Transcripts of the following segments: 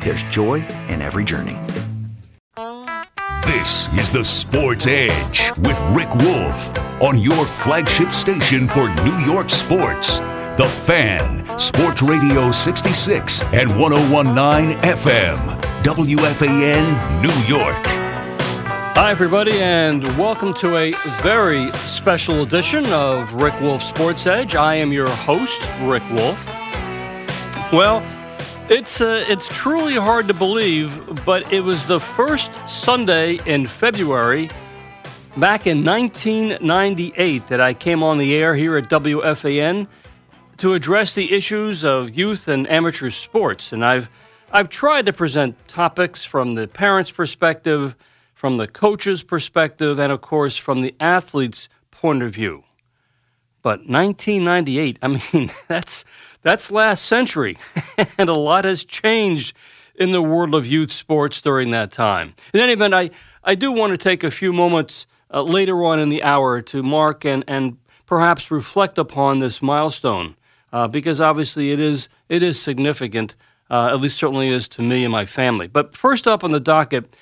there's joy in every journey. This is the Sports Edge with Rick Wolff on your flagship station for New York sports. The Fan, Sports Radio 66 and 1019 FM, WFAN, New York. Hi, everybody, and welcome to a very special edition of Rick Wolff Sports Edge. I am your host, Rick Wolff. Well, it's uh, it's truly hard to believe, but it was the first Sunday in February back in 1998 that I came on the air here at WFAN to address the issues of youth and amateur sports, and I've I've tried to present topics from the parents' perspective, from the coach's perspective, and of course from the athlete's point of view. But 1998, I mean, that's that's last century, and a lot has changed in the world of youth sports during that time. In any event, I, I do want to take a few moments uh, later on in the hour to mark and, and perhaps reflect upon this milestone uh, because obviously it is it is significant. Uh, at least certainly is to me and my family. But first up on the docket,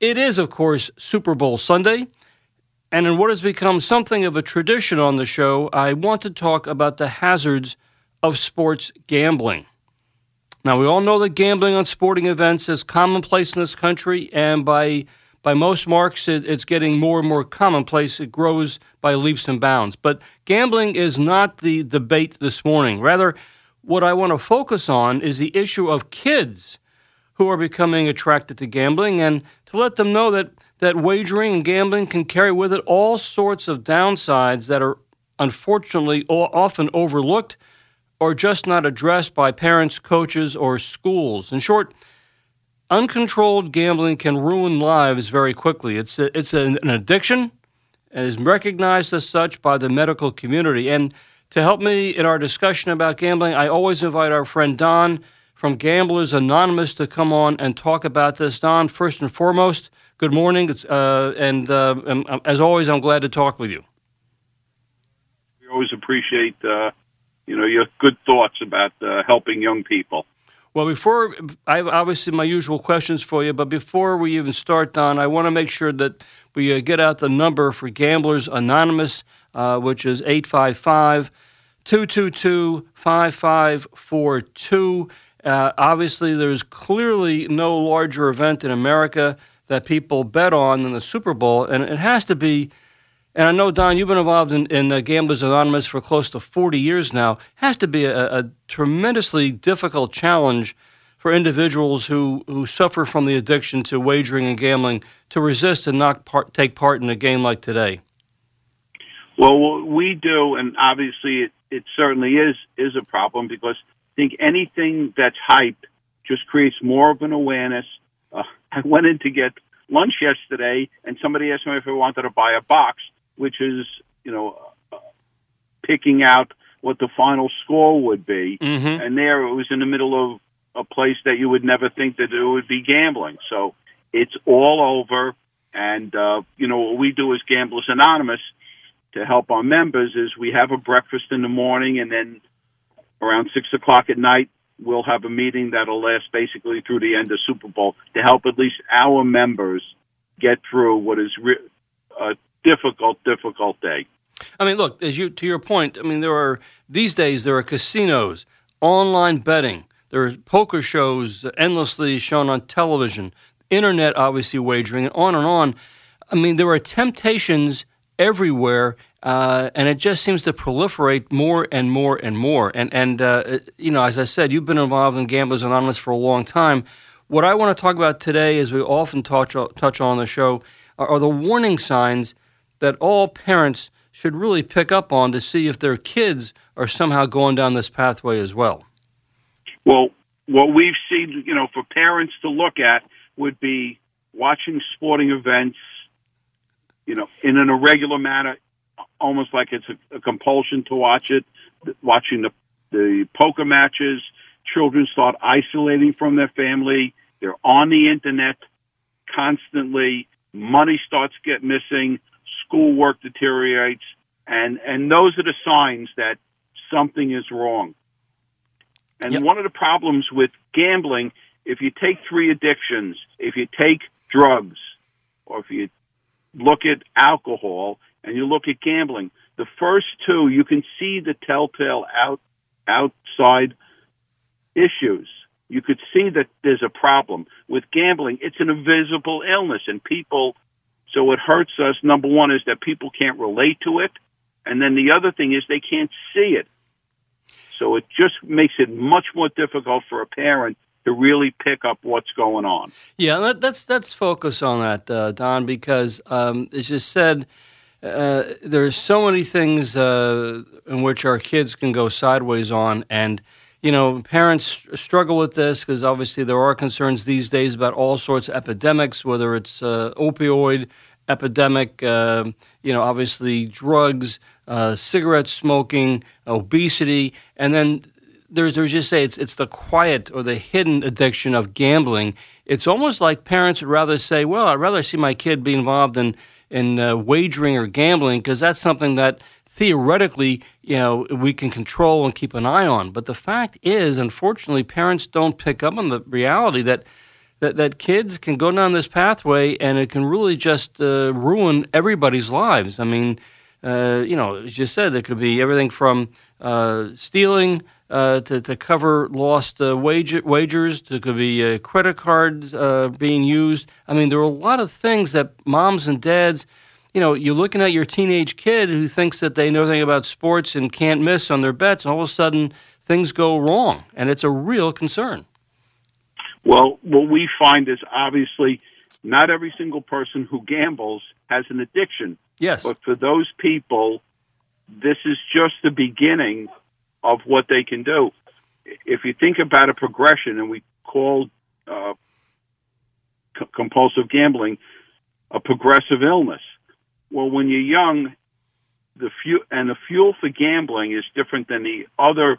it is of course Super Bowl Sunday, and in what has become something of a tradition on the show, I want to talk about the hazards of sports gambling. Now we all know that gambling on sporting events is commonplace in this country, and by by most marks, it, it's getting more and more commonplace. It grows by leaps and bounds. But gambling is not the debate this morning. Rather, what I want to focus on is the issue of kids who are becoming attracted to gambling and to let them know that, that wagering and gambling can carry with it all sorts of downsides that are unfortunately often overlooked or just not addressed by parents, coaches, or schools. In short, uncontrolled gambling can ruin lives very quickly. It's, a, it's an addiction and is recognized as such by the medical community. And to help me in our discussion about gambling, I always invite our friend Don from Gamblers Anonymous to come on and talk about this. Don, first and foremost, good morning. Uh, and, uh, and, as always, I'm glad to talk with you. We always appreciate uh, you know your good thoughts about uh, helping young people. Well, before I have obviously my usual questions for you, but before we even start, Don, I want to make sure that we uh, get out the number for Gamblers Anonymous, uh, which is 855 222 5542. Uh, obviously, there's clearly no larger event in America that people bet on than the Super Bowl, and it has to be. And I know, Don, you've been involved in, in uh, Gamblers Anonymous for close to 40 years now. It has to be a, a tremendously difficult challenge for individuals who, who suffer from the addiction to wagering and gambling to resist and not part, take part in a game like today? Well, we do, and obviously it, it certainly is is a problem because I think anything that's hype just creates more of an awareness. I went in to get lunch yesterday, and somebody asked me if I wanted to buy a box, which is you know uh, picking out what the final score would be, mm-hmm. and there it was in the middle of a place that you would never think that it would be gambling. So it's all over. And, uh, you know, what we do as Gamblers Anonymous to help our members is we have a breakfast in the morning and then around six o'clock at night, we'll have a meeting that'll last basically through the end of Super Bowl to help at least our members get through what is re- a difficult, difficult day. I mean, look, as you to your point, I mean, there are these days there are casinos, online betting, there are poker shows endlessly shown on television. internet, obviously wagering, and on and on. I mean, there are temptations everywhere, uh, and it just seems to proliferate more and more and more. And and uh, you know, as I said, you've been involved in Gamblers Anonymous for a long time. What I want to talk about today, as we often touch touch on the show, are, are the warning signs that all parents should really pick up on to see if their kids are somehow going down this pathway as well. Well, what we've seen, you know, for parents to look at would be watching sporting events, you know, in an irregular manner, almost like it's a, a compulsion to watch it, watching the, the poker matches. Children start isolating from their family. They're on the internet constantly. Money starts to get missing. Schoolwork deteriorates. And, and those are the signs that something is wrong. And yep. one of the problems with gambling, if you take three addictions, if you take drugs, or if you look at alcohol and you look at gambling, the first two, you can see the telltale out, outside issues. You could see that there's a problem. With gambling, it's an invisible illness and people, so it hurts us. Number one is that people can't relate to it. And then the other thing is they can't see it. So it just makes it much more difficult for a parent to really pick up what's going on. Yeah, let, us let's focus on that, uh, Don, because um, as you said, uh, there's so many things uh, in which our kids can go sideways on, and you know, parents struggle with this because obviously there are concerns these days about all sorts of epidemics, whether it's uh, opioid epidemic, uh, you know, obviously drugs, uh, cigarette smoking, obesity, and then there's there's just say it's it's the quiet or the hidden addiction of gambling. It's almost like parents would rather say, "Well, I'd rather see my kid be involved in in uh, wagering or gambling because that's something that theoretically, you know, we can control and keep an eye on." But the fact is, unfortunately, parents don't pick up on the reality that that, that kids can go down this pathway and it can really just uh, ruin everybody's lives. I mean, uh, you know, as you said, there could be everything from uh, stealing uh, to, to cover lost uh, wage, wagers. There could be uh, credit cards being used. I mean, there are a lot of things that moms and dads, you know, you're looking at your teenage kid who thinks that they know everything about sports and can't miss on their bets, and all of a sudden things go wrong, and it's a real concern. Well, what we find is obviously not every single person who gambles has an addiction. Yes. But for those people, this is just the beginning of what they can do. If you think about a progression, and we call uh, c- compulsive gambling a progressive illness. Well, when you're young, the fuel and the fuel for gambling is different than the other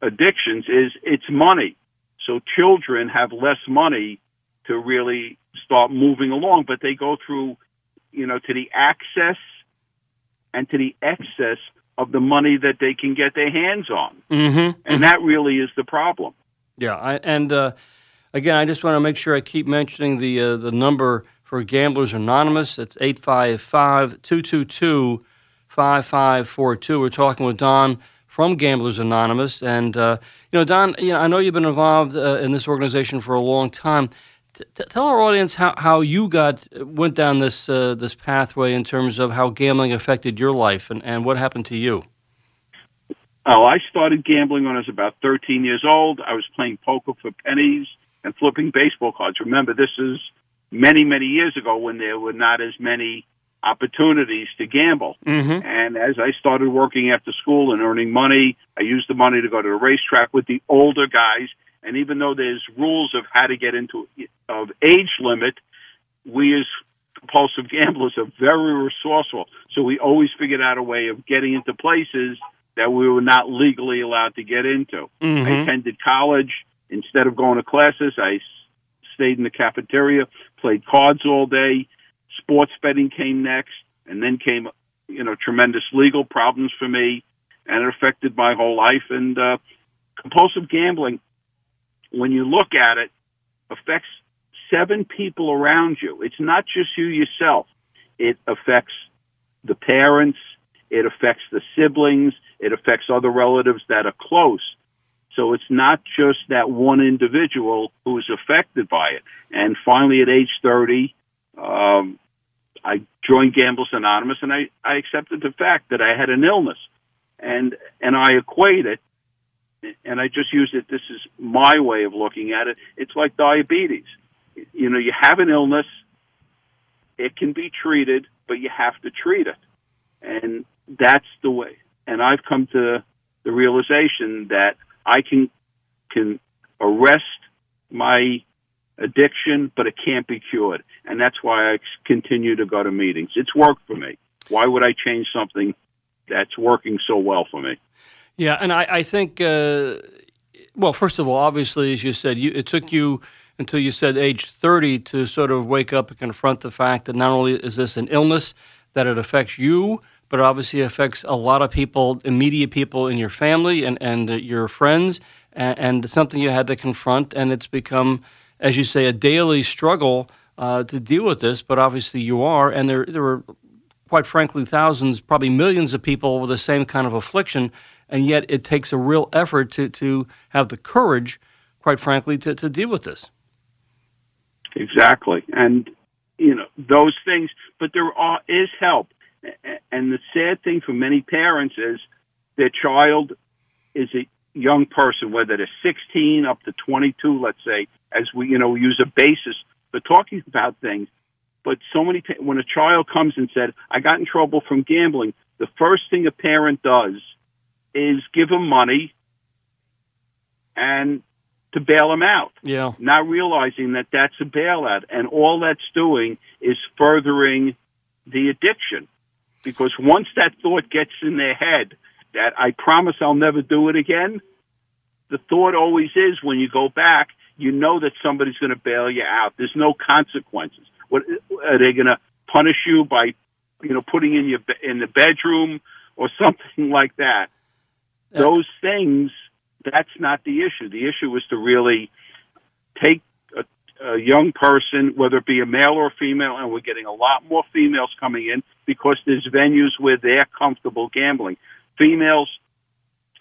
addictions. Is it's money. So children have less money to really start moving along, but they go through, you know, to the access and to the excess of the money that they can get their hands on. Mm-hmm. And mm-hmm. that really is the problem. Yeah. I, and uh, again, I just want to make sure I keep mentioning the, uh, the number for Gamblers Anonymous. It's 855 222 5542. We're talking with Don from Gamblers Anonymous. And, uh, you know, Don, you know, I know you've been involved uh, in this organization for a long time. T- tell our audience how, how you got went down this uh, this pathway in terms of how gambling affected your life and, and what happened to you. Oh, I started gambling when I was about 13 years old. I was playing poker for pennies and flipping baseball cards. Remember, this is many, many years ago when there were not as many opportunities to gamble. Mm-hmm. And as I started working after school and earning money, I used the money to go to the racetrack with the older guys. And even though there's rules of how to get into of age limit, we as compulsive gamblers are very resourceful. So we always figured out a way of getting into places that we were not legally allowed to get into. Mm-hmm. I attended college. Instead of going to classes, I stayed in the cafeteria, played cards all day, sports betting came next, and then came, you know, tremendous legal problems for me, and it affected my whole life. And uh, compulsive gambling, when you look at it, affects seven people around you. It's not just you yourself. It affects the parents. It affects the siblings. It affects other relatives that are close. So it's not just that one individual who is affected by it. And finally, at age 30, um, I joined Gamblers Anonymous and I, I accepted the fact that I had an illness. And, and I equate it, and I just use it, this is my way of looking at it. It's like diabetes. You know, you have an illness, it can be treated, but you have to treat it. And that's the way. And I've come to the realization that I can can arrest my addiction, but it can't be cured. And that's why I continue to go to meetings. It's worked for me. Why would I change something that's working so well for me? Yeah, and I, I think, uh, well, first of all, obviously, as you said, you, it took you until you said age 30 to sort of wake up and confront the fact that not only is this an illness, that it affects you, but obviously affects a lot of people, immediate people in your family and, and uh, your friends, and, and, something you had to confront. And it's become, as you say, a daily struggle uh, to deal with this. But obviously, you are, and there there were, quite frankly, thousands, probably millions of people with the same kind of affliction, and yet it takes a real effort to to have the courage, quite frankly, to, to deal with this. Exactly, and you know those things, but there are, is help and the sad thing for many parents is their child is a young person, whether they're 16 up to 22, let's say, as we, you know, use a basis for talking about things. But so many, when a child comes and said, I got in trouble from gambling, the first thing a parent does is give them money and to bail them out. Yeah. Not realizing that that's a bailout. And all that's doing is furthering the addiction because once that thought gets in their head that I promise I'll never do it again, the thought always is when you go back, you know that somebody's going to bail you out. There's no consequences. What are they going to punish you by, you know, putting in your in the bedroom or something like that? Those things. That's not the issue. The issue is to really take a a young person, whether it be a male or a female, and we're getting a lot more females coming in because there's venues where they're comfortable gambling. Females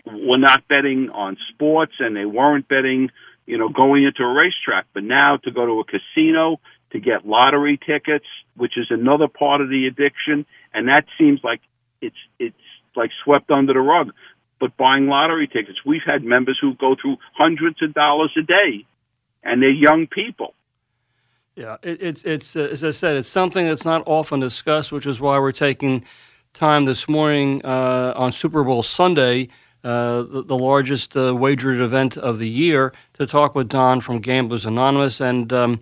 were not betting on sports and they weren't betting, you know, going into a racetrack. But now to go to a casino, to get lottery tickets, which is another part of the addiction, and that seems like it's, it's like swept under the rug. But buying lottery tickets, we've had members who go through hundreds of dollars a day and they're young people. Yeah, it, it's it's uh, as I said, it's something that's not often discussed, which is why we're taking time this morning uh, on Super Bowl Sunday, uh, the, the, largest uh, wagered event of the year, to talk with Don from Gamblers Anonymous. And um,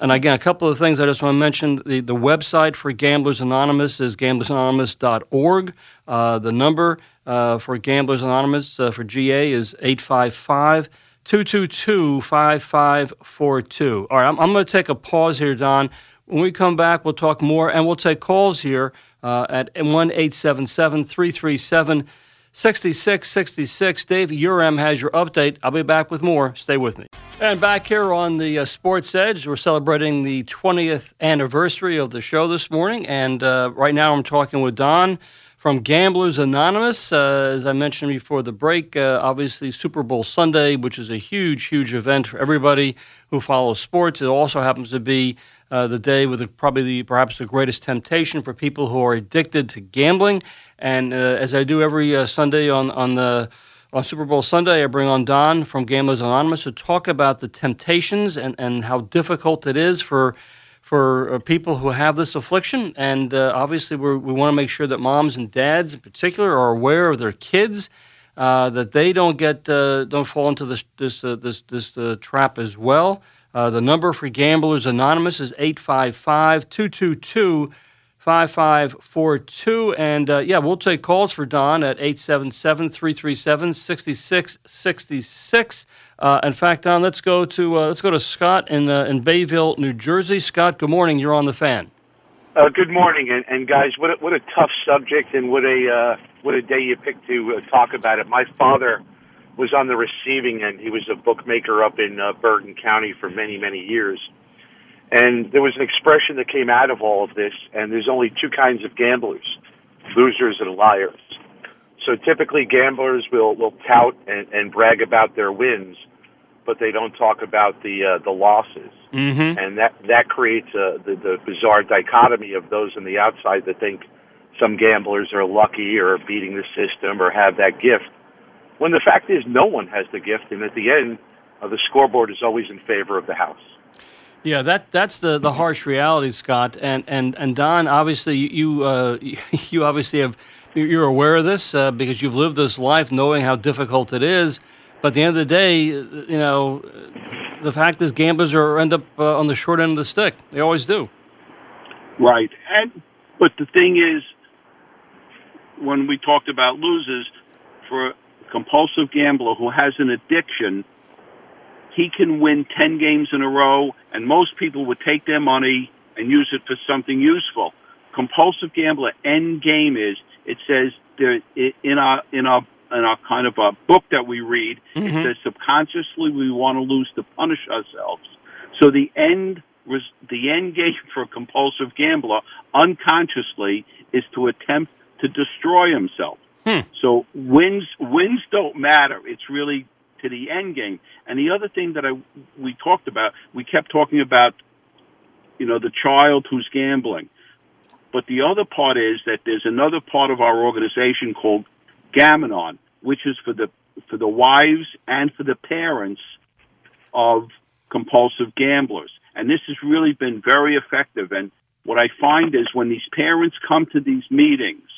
and again, a couple of things I just want to mention: the the website for Gamblers Anonymous is gamblersanonymous.org. Uh, the number uh, for Gamblers Anonymous for GA is eight five five. 222 5542. All right, I'm, I'm going to take a pause here, Don. When we come back, we'll talk more and we'll take calls here uh, at 1 877 337 6666. Dave URM has your update. I'll be back with more. Stay with me. And back here on the uh, Sports Edge, we're celebrating the 20th anniversary of the show this morning. And uh, right now I'm talking with Don from Gamblers Anonymous. Uh, as I mentioned before the break, uh, obviously Super Bowl Sunday, which is a huge, huge event for everybody who follows sports. It also happens to be uh, the day with the, probably the, perhaps the greatest temptation for people who are addicted to gambling. And uh, as I do every uh, Sunday on on the on Super Bowl Sunday, I bring on Don from Gamblers Anonymous to talk about the temptations and, and how difficult it is for for uh, people who have this affliction. And uh, obviously, we want to make sure that moms and dads, in particular, are aware of their kids, uh, that they don't get uh, don't fall into this this uh, this this uh, trap as well. the number for Gamblers Anonymous is 855 222 5542. And uh, yeah, we'll take calls for Don at 877 337 6666. Uh, in fact, Don, let's go to uh, let's go to Scott in uh, in Bayville, New Jersey. Scott, good morning. You're on the fan. Uh, good morning, and, and, guys, what a, what a tough subject, and what a uh, what a day you picked to talk about it. My father was on the receiving end. He was a bookmaker up in Bergen County for many many years, and there was an expression that came out of all of this. And there's only two kinds of gamblers: losers and liars. So typically, gamblers will will tout and, and brag about their wins, but they don't talk about the uh, the losses, mm-hmm. and that that creates a, the the bizarre dichotomy of those on the outside that think some gamblers are lucky or beating the system or have that gift. When the fact is, no one has the gift, and at the end, uh, the scoreboard is always in favor of the house. Yeah, that that's the, the harsh reality, Scott. And and and Don, obviously you uh, you obviously have you're aware of this uh, because you've lived this life, knowing how difficult it is. But at the end of the day, you know, the fact is gamblers are end up uh, on the short end of the stick. They always do. Right, and but the thing is, when we talked about losers, for a compulsive gambler who has an addiction, he can win 10 games in a row, and most people would take their money and use it for something useful. Compulsive gambler end game is it says there in our in our in our kind of a book that we read, mm-hmm. it says subconsciously we want to lose to punish ourselves. So the end was the end game for a compulsive gambler unconsciously is to attempt to destroy himself. Hmm. So wins wins don't matter. It's really to the end game. And the other thing that I we talked about, we kept talking about, you know, the child who's gambling. But the other part is that there's another part of our organization called Gam-Anon, which is for the for the wives and for the parents of compulsive gamblers. And this has really been very effective. And what I find is when these parents come to these meetings,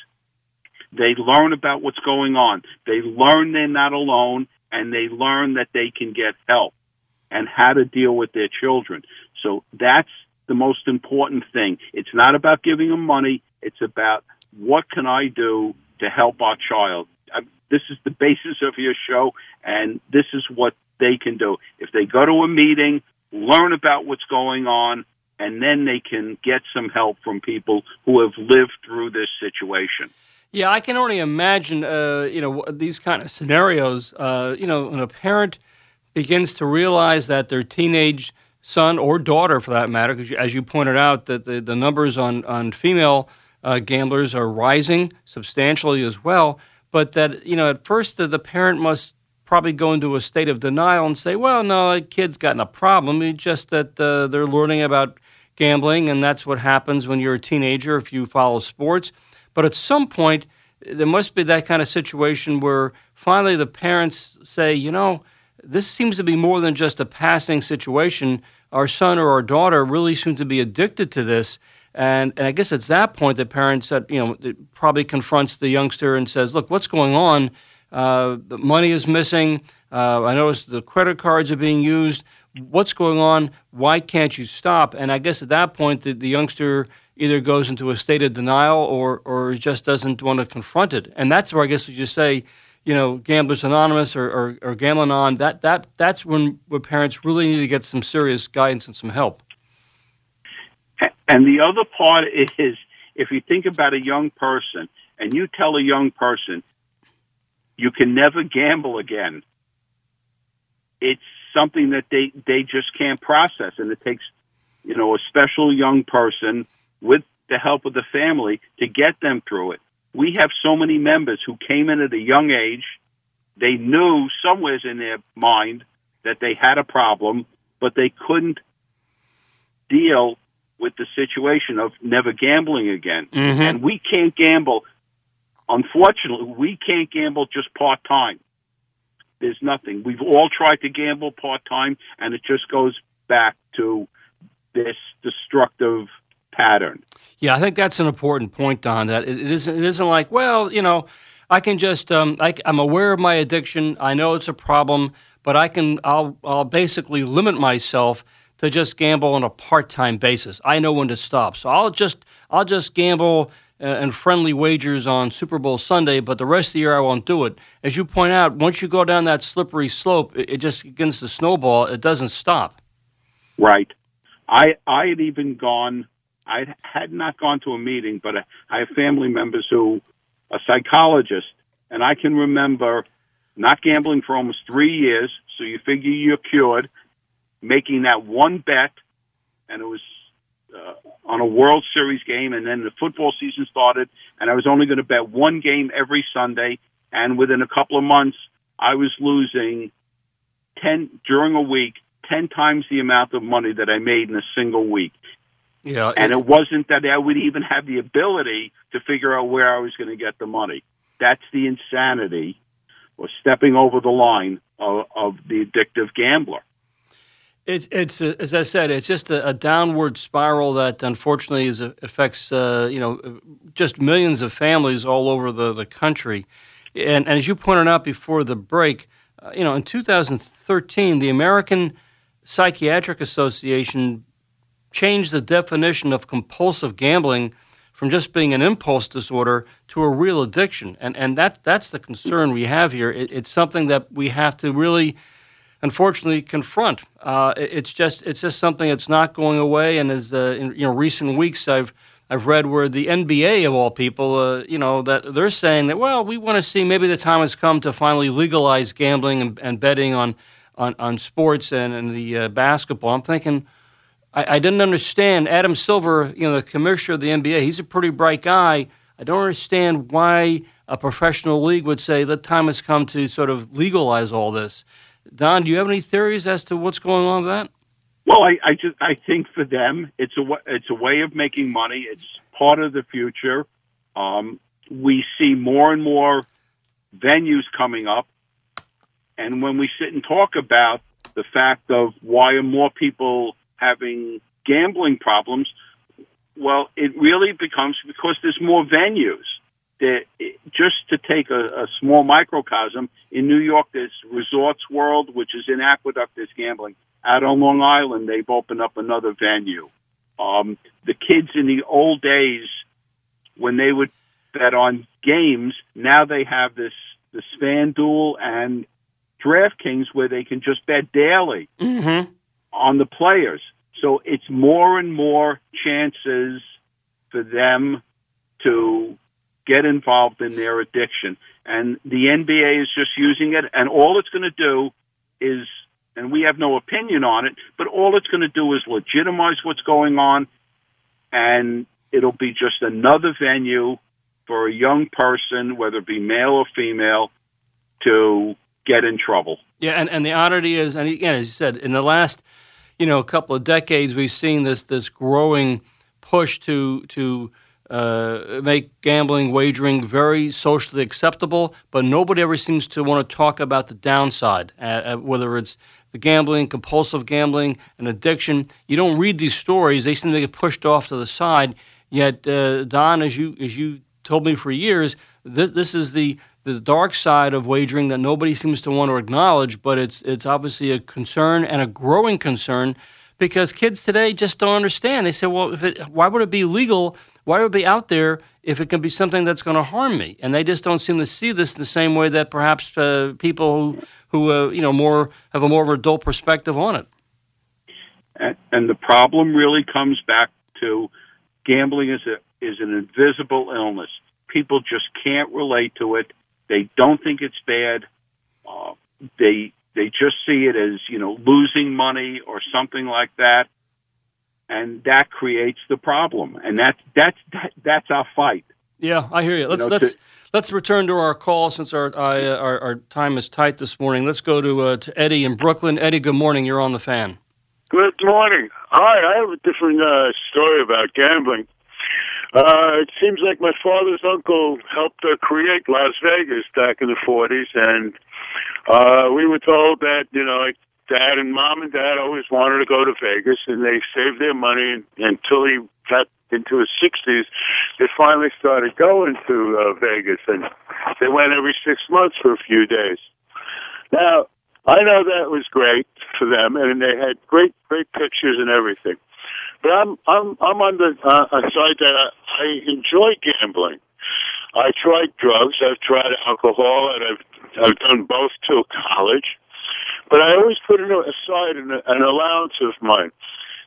they learn about what's going on. They learn they're not alone and they learn that they can get help and how to deal with their children. So that's the most important thing. It's not about giving them money. It's about what can I do to help our child. Um, this is the basis of your show, and this is what they can do. If they go to a meeting, learn about what's going on, and then they can get some help from people who have lived through this situation. Yeah, I can only imagine, uh, you know, these kind of scenarios. Uh, you know, when a parent begins to realize that their teenage son or daughter, for that matter, because as you pointed out, that the, the numbers on on female uh, gamblers are rising substantially as well. But that you know, at first the, the parent must probably go into a state of denial and say, "Well, no, the kid's gotten a problem. It's just that uh, they're learning about gambling, and that's what happens when you're a teenager if you follow sports." But at some point, there must be that kind of situation where finally the parents say, you know, this seems to be more than just a passing situation. Our son or our daughter really seem to be addicted to this. And, and I guess it's that point that parents that you know probably confronts the youngster and says, "Look, what's going on? Uh, the money is missing. Uh, I notice the credit cards are being used. What's going on? Why can't you stop?" And I guess at that point, the, the youngster either goes into a state of denial or or just doesn't want to confront it. And that's where I guess we just say, you know, Gamblers Anonymous or, or, or Gam-Anon, that, that, that's when where parents really need to get some serious guidance and some help. And the other part is if you think about a young person and you tell a young person, you can never gamble again, it's something that they, they just can't process. And it takes, you know, a special young person with the help of the family to get them through it. We have so many members who came in at a young age. They knew somewhere in their mind that they had a problem, but they couldn't deal with the situation of never gambling again. Mm-hmm. And we can't gamble. Unfortunately, we can't gamble just part time. There's nothing. We've all tried to gamble part time, and it just goes back to this destructive pattern. Yeah, I think that's an important point, Don. That it isn't it isn't like well, you know, I can just um, I, I'm aware of my addiction. I know it's a problem, but I can I'll I'll basically limit myself to just gamble on a part time basis. I know when to stop, so I'll just I'll just gamble uh, and friendly wagers on Super Bowl Sunday, but the rest of the year I won't do it. As you point out, once you go down that slippery slope, it, it just begins to snowball. It doesn't stop. Right. I I had even gone I had not gone to a meeting, but I have family members who a psychologist, and I can remember not gambling for almost three years. So you figure you're cured, making that one bet, and it was uh, on a World Series game, and then the football season started, and I was only going to bet one game every Sunday, And within a couple of months, I was losing 10 during a week, 10 times the amount of money that I made in a single week. Yeah. And it wasn't that I would even have the ability to figure out where I was going to get the money. That's the insanity or stepping over the line of, of the addictive gambler. It's it's as I said, it's just a, a downward spiral that unfortunately is, affects uh, you know just millions of families all over the, the country, and, and as you pointed out before the break, uh, you know in 2013 the American Psychiatric Association changed the definition of compulsive gambling from just being an impulse disorder to a real addiction, and and that that's the concern we have here. It, it's something that we have to really unfortunately confront. Uh, it's just it's just something that's not going away. And as uh, in you know recent weeks, I've I've read where the NBA of all people, uh, you know, that they're saying that well, we want to see maybe the time has come to finally legalize gambling and, and betting on, on on sports and, and the uh, basketball. I'm thinking. I, I didn't understand Adam Silver, you know, the commissioner of the NBA. He's a pretty bright guy. I don't understand why a professional league would say the time has come to sort of legalize all this. Don, do you have any theories as to what's going on with that? Well, I, I just I think for them it's a it's a way of making money. It's part of the future. Um, we see more and more venues coming up, and when we sit and talk about the fact of why are more people having gambling problems, well, it really becomes because there's more venues that just to take a, a small microcosm in New York, there's Resorts World, which is in Aqueduct, there's gambling. Out on Long Island, they've opened up another venue. Um, the kids in the old days, when they would bet on games, now they have this this FanDuel and DraftKings where they can just bet daily mm-hmm. on the players. So it's more and more chances for them to get involved in their addiction. And the NBA is just using it, and all it's going to do is, and we have no opinion on it, but all it's going to do is legitimize what's going on, and it'll be just another venue for a young person, whether it be male or female, to get in trouble. Yeah, and, and the oddity is, and again, as you said, in the last, you know, a couple of decades, we've seen this this growing push to to uh, make gambling, wagering very socially acceptable, but nobody ever seems to want to talk about the downside, uh, uh, whether it's the gambling, compulsive gambling, an addiction. You don't read these stories; they seem to get pushed off to the side. Yet, uh, Don, as you as you told me for years, this this is the the dark side of wagering that nobody seems to want to acknowledge, but it's it's obviously a concern and a growing concern because kids today just don't understand. They say, "Well, it, why would it be legal?" Why would it be out there if it can be something that's going to harm me? And they just don't seem to see this the same way that perhaps uh, people who, who uh, you know, more have a more of an adult perspective on it. And, and the problem really comes back to gambling is a is an invisible illness. People just can't relate to it. They don't think it's bad. Uh, they they just see it as you know losing money or something like that and that creates the problem. And that's that's that, that's our fight. Yeah, I hear you. Let's you know, let's to, let's return to our call since our, uh, our, our time is tight this morning. Let's go to uh, to Eddie in Brooklyn. Eddie, good morning. You're on the fan. Good morning. Hi, I have a different uh, story about gambling. Uh, it seems like my father's uncle helped uh, create Las Vegas back in the 40s, and uh, we were told that, you know, like dad and mom and dad always wanted to go to Vegas, and they saved their money until he got into his 60s. They finally started going to uh, Vegas, and they went every six months for a few days. Now, I know that was great for them, and they had great, great pictures and everything. But I'm, I'm, I'm on the uh, side that I, I enjoy gambling. I tried drugs. I've tried alcohol, and I've, I've done both till college. But I always put aside an, an allowance of mine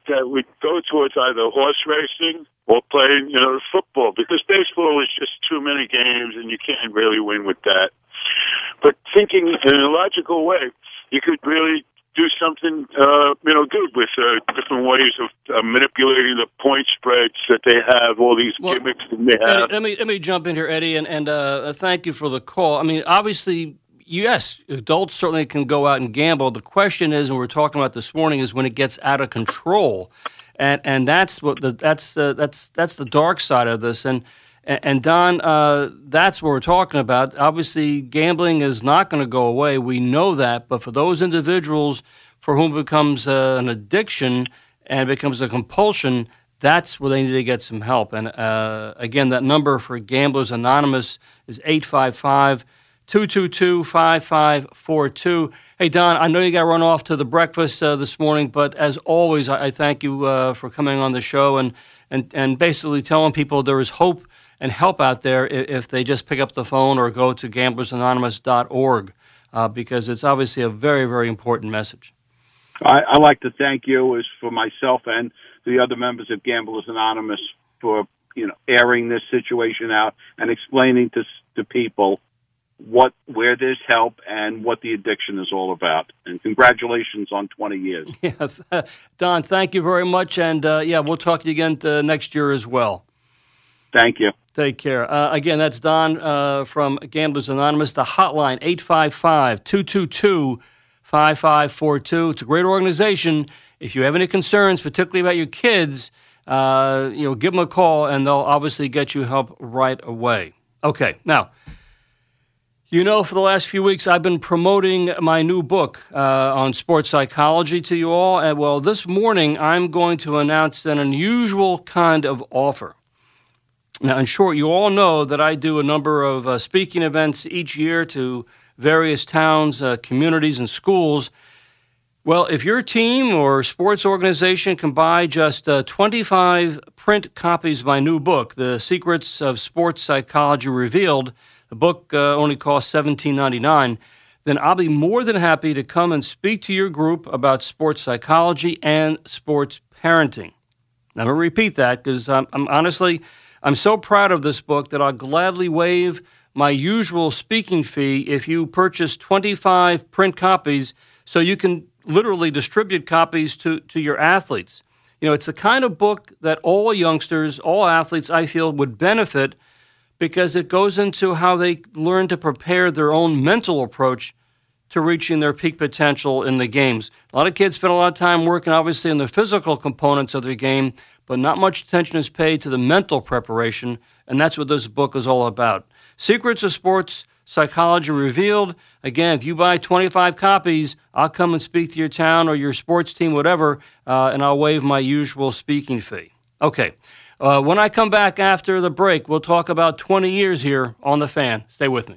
that would go towards either horse racing or playing, you know, football because baseball is just too many games and you can't really win with that. But thinking in a logical way, you could really do something, uh, you know, good with uh, different ways of uh, manipulating the point spreads that they have, all these well, gimmicks that they have. Eddie, let me let me jump in here, Eddie, and and uh, thank you for the call. I mean, obviously, yes, adults certainly can go out and gamble. The question is, and we're talking about this morning, is when it gets out of control, and and that's what the that's uh, that's that's the dark side of this, and. And Don, uh, that's what we're talking about. Obviously, gambling is not going to go away. We know that. But for those individuals for whom it becomes uh, an addiction and becomes a compulsion, that's where they need to get some help. And uh, again, that number for Gamblers Anonymous is 855 222 5542. Hey, Don, I know you got to run off to the breakfast uh, this morning, but as always, I, I thank you uh, for coming on the show and, and, and basically telling people there is hope and help out there if they just pick up the phone or go to gamblersanonymous.org uh, because it's obviously a very, very important message. I, I like to thank you as for myself and the other members of Gamblers Anonymous for you know airing this situation out and explaining to to people what where there's help and what the addiction is all about. And congratulations on 20 years. Yeah, Don, thank you very much, and uh, yeah, we'll talk to you again uh, next year as well. Thank you. Take care. Uh, again, that's Don uh, from Gamblers Anonymous. The hotline, 855 222 5542. It's a great organization. If you have any concerns, particularly about your kids, uh, you know, give them a call and they'll obviously get you help right away. Okay, now, you know, for the last few weeks, I've been promoting my new book uh, on sports psychology to you all. And well, this morning, I'm going to announce an unusual kind of offer. Now, in short, you all know that I do a number of uh, speaking events each year to various towns, uh, communities, and schools. Well, if your team or sports organization can buy just uh, 25 print copies of my new book, The Secrets of Sports Psychology Revealed, the book uh, only costs $17.99, then I'll be more than happy to come and speak to your group about sports psychology and sports parenting. I'm going to repeat that because I'm, I'm honestly I'm so proud of this book that I'll gladly waive my usual speaking fee if you purchase 25 print copies so you can literally distribute copies to, to your athletes. You know, it's the kind of book that all youngsters, all athletes, I feel, would benefit because it goes into how they learn to prepare their own mental approach to reaching their peak potential in the games. A lot of kids spend a lot of time working, obviously, on the physical components of their game, but not much attention is paid to the mental preparation, and that's what this book is all about. Secrets of Sports Psychology Revealed. Again, if you buy 25 copies, I'll come and speak to your town or your sports team, whatever, uh, and I'll waive my usual speaking fee. Okay. Uh, when I come back after the break, we'll talk about 20 years here on The Fan. Stay with me.